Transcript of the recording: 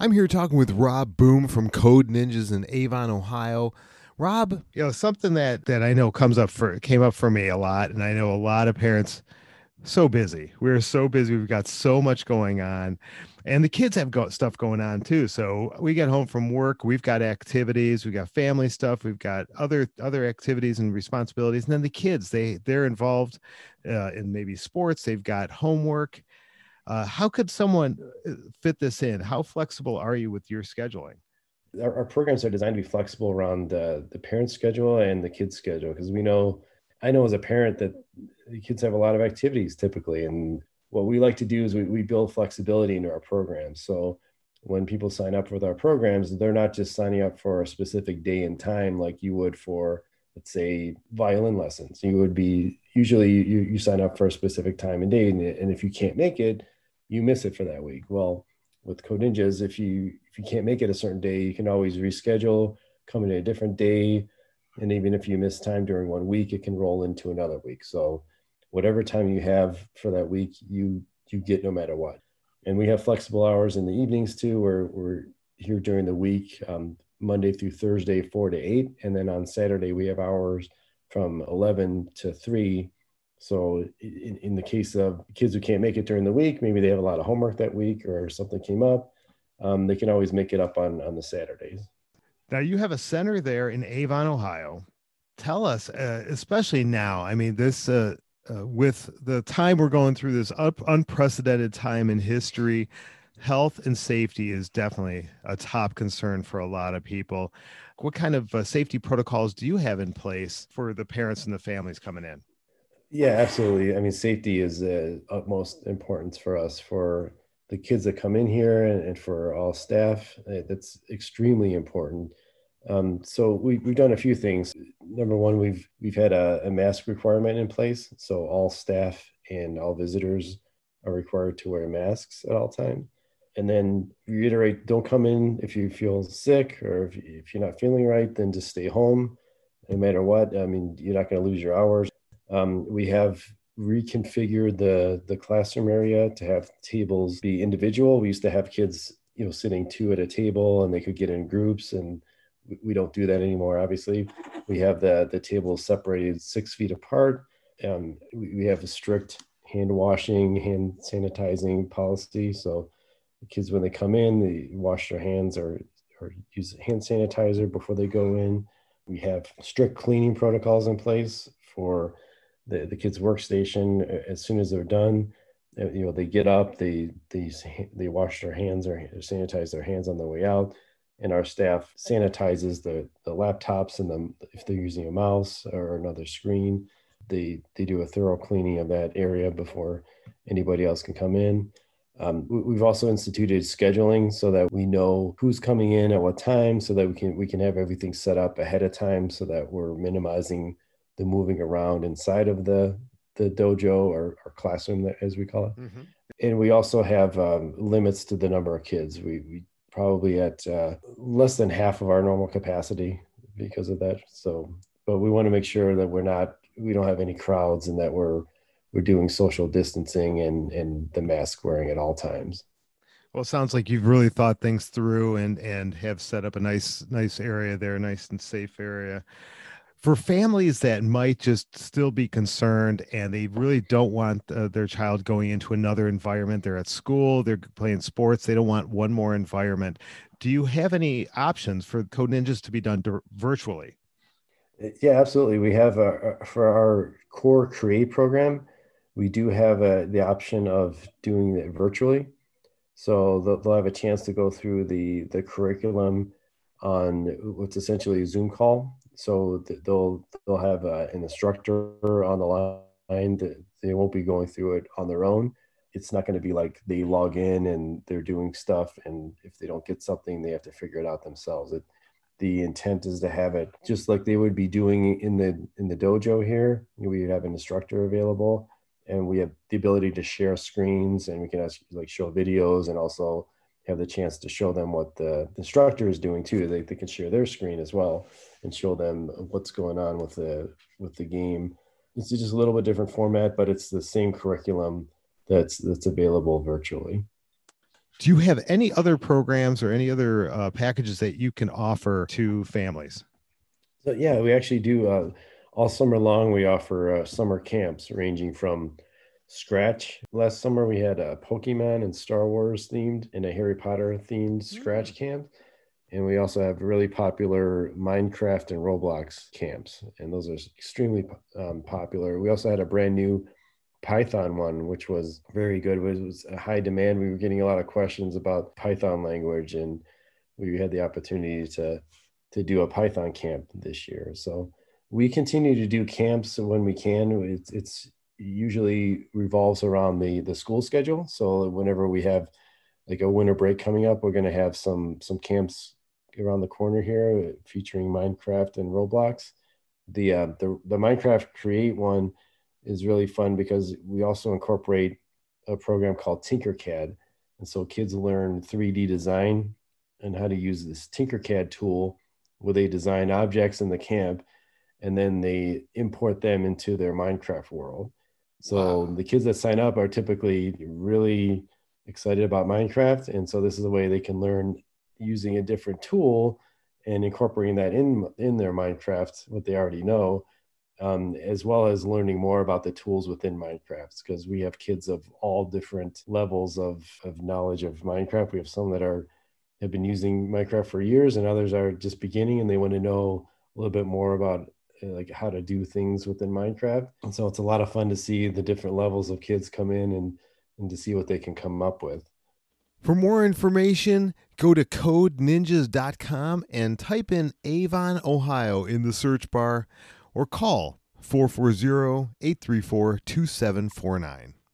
I'm here talking with Rob Boom from Code Ninjas in Avon, Ohio. Rob, you know something that that I know comes up for came up for me a lot, and I know a lot of parents so busy. We're so busy. We've got so much going on, and the kids have got stuff going on too. So we get home from work, we've got activities, we've got family stuff, we've got other other activities and responsibilities, and then the kids they they're involved uh, in maybe sports. They've got homework uh, how could someone uh, fit this in? How flexible are you with your scheduling? Our, our programs are designed to be flexible around uh, the parent schedule and the kid's schedule because we know, I know as a parent that the kids have a lot of activities typically. And what we like to do is we, we build flexibility into our programs. So when people sign up with our programs, they're not just signing up for a specific day and time like you would for let's say violin lessons you would be usually you, you sign up for a specific time and date and if you can't make it you miss it for that week. Well, with Code Ninjas, if you if you can't make it a certain day, you can always reschedule, come in a different day, and even if you miss time during one week, it can roll into another week. So whatever time you have for that week, you you get no matter what. And we have flexible hours in the evenings too, where we're here during the week, um, Monday through Thursday, four to eight, and then on Saturday we have hours from eleven to three so in, in the case of kids who can't make it during the week, maybe they have a lot of homework that week or something came up, um, they can always make it up on, on the Saturdays. Now you have a center there in Avon, Ohio. Tell us, uh, especially now, I mean, this, uh, uh, with the time we're going through this up, unprecedented time in history, health and safety is definitely a top concern for a lot of people. What kind of uh, safety protocols do you have in place for the parents and the families coming in? Yeah, absolutely. I mean, safety is the utmost importance for us, for the kids that come in here, and, and for all staff. Eh, that's extremely important. Um, so we, we've done a few things. Number one, we've we've had a, a mask requirement in place, so all staff and all visitors are required to wear masks at all times. And then reiterate: don't come in if you feel sick or if, if you're not feeling right. Then just stay home, no matter what. I mean, you're not going to lose your hours um, we have reconfigured the the classroom area to have tables be individual. We used to have kids, you know, sitting two at a table, and they could get in groups, and we don't do that anymore. Obviously, we have the the tables separated six feet apart. Um, we, have a strict hand washing, hand sanitizing policy. So the kids, when they come in, they wash their hands or or use hand sanitizer before they go in. We have strict cleaning protocols in place for the, the kids workstation uh, as soon as they're done uh, you know they get up they they they wash their hands or sanitize their hands on the way out and our staff sanitizes the the laptops and the if they're using a mouse or another screen they they do a thorough cleaning of that area before anybody else can come in. Um, we've also instituted scheduling so that we know who's coming in at what time so that we can we can have everything set up ahead of time so that we're minimizing the moving around inside of the the dojo or, or classroom as we call it. Mm-hmm. and we also have um, limits to the number of kids. We, we probably at uh, less than half of our normal capacity because of that. So but we want to make sure that we're not we don't have any crowds and that we're we're doing social distancing and and the mask wearing at all times. Well, it sounds like you've really thought things through and and have set up a nice nice area there, a nice and safe area for families that might just still be concerned and they really don't want uh, their child going into another environment they're at school they're playing sports they don't want one more environment. Do you have any options for code ninjas to be done virtually? Yeah absolutely. We have a, for our core create program we do have a, the option of doing it virtually. So they'll, they'll have a chance to go through the the curriculum on what's essentially a zoom call so they'll they'll have uh, an instructor on the line. They won't be going through it on their own. It's not going to be like they log in and they're doing stuff, and if they don't get something, they have to figure it out themselves. It, the intent is to have it just like they would be doing in the in the dojo here. We have an instructor available, and we have the ability to share screens, and we can ask, like show videos and also have the chance to show them what the instructor is doing too. They, they can share their screen as well and show them what's going on with the with the game. It's just a little bit different format, but it's the same curriculum that's that's available virtually. Do you have any other programs or any other uh, packages that you can offer to families? So yeah, we actually do. Uh, all summer long, we offer uh, summer camps ranging from Scratch. Last summer, we had a Pokemon and Star Wars themed and a Harry Potter themed Scratch mm. camp. And we also have really popular Minecraft and Roblox camps, and those are extremely um, popular. We also had a brand new Python one, which was very good. It was a high demand. We were getting a lot of questions about Python language, and we had the opportunity to to do a Python camp this year. So we continue to do camps when we can. It's, it's usually revolves around the the school schedule. So whenever we have like a winter break coming up, we're going to have some some camps around the corner here featuring Minecraft and Roblox. The uh, the the Minecraft Create one is really fun because we also incorporate a program called Tinkercad, and so kids learn 3D design and how to use this Tinkercad tool where they design objects in the camp, and then they import them into their Minecraft world. So wow. the kids that sign up are typically really excited about Minecraft, and so this is a way they can learn using a different tool and incorporating that in in their Minecraft, what they already know, um, as well as learning more about the tools within Minecraft. Because we have kids of all different levels of of knowledge of Minecraft. We have some that are have been using Minecraft for years, and others are just beginning and they want to know a little bit more about like how to do things within Minecraft. And so it's a lot of fun to see the different levels of kids come in and and to see what they can come up with. For more information, go to codeninjas.com and type in Avon, Ohio in the search bar or call 440 834 2749.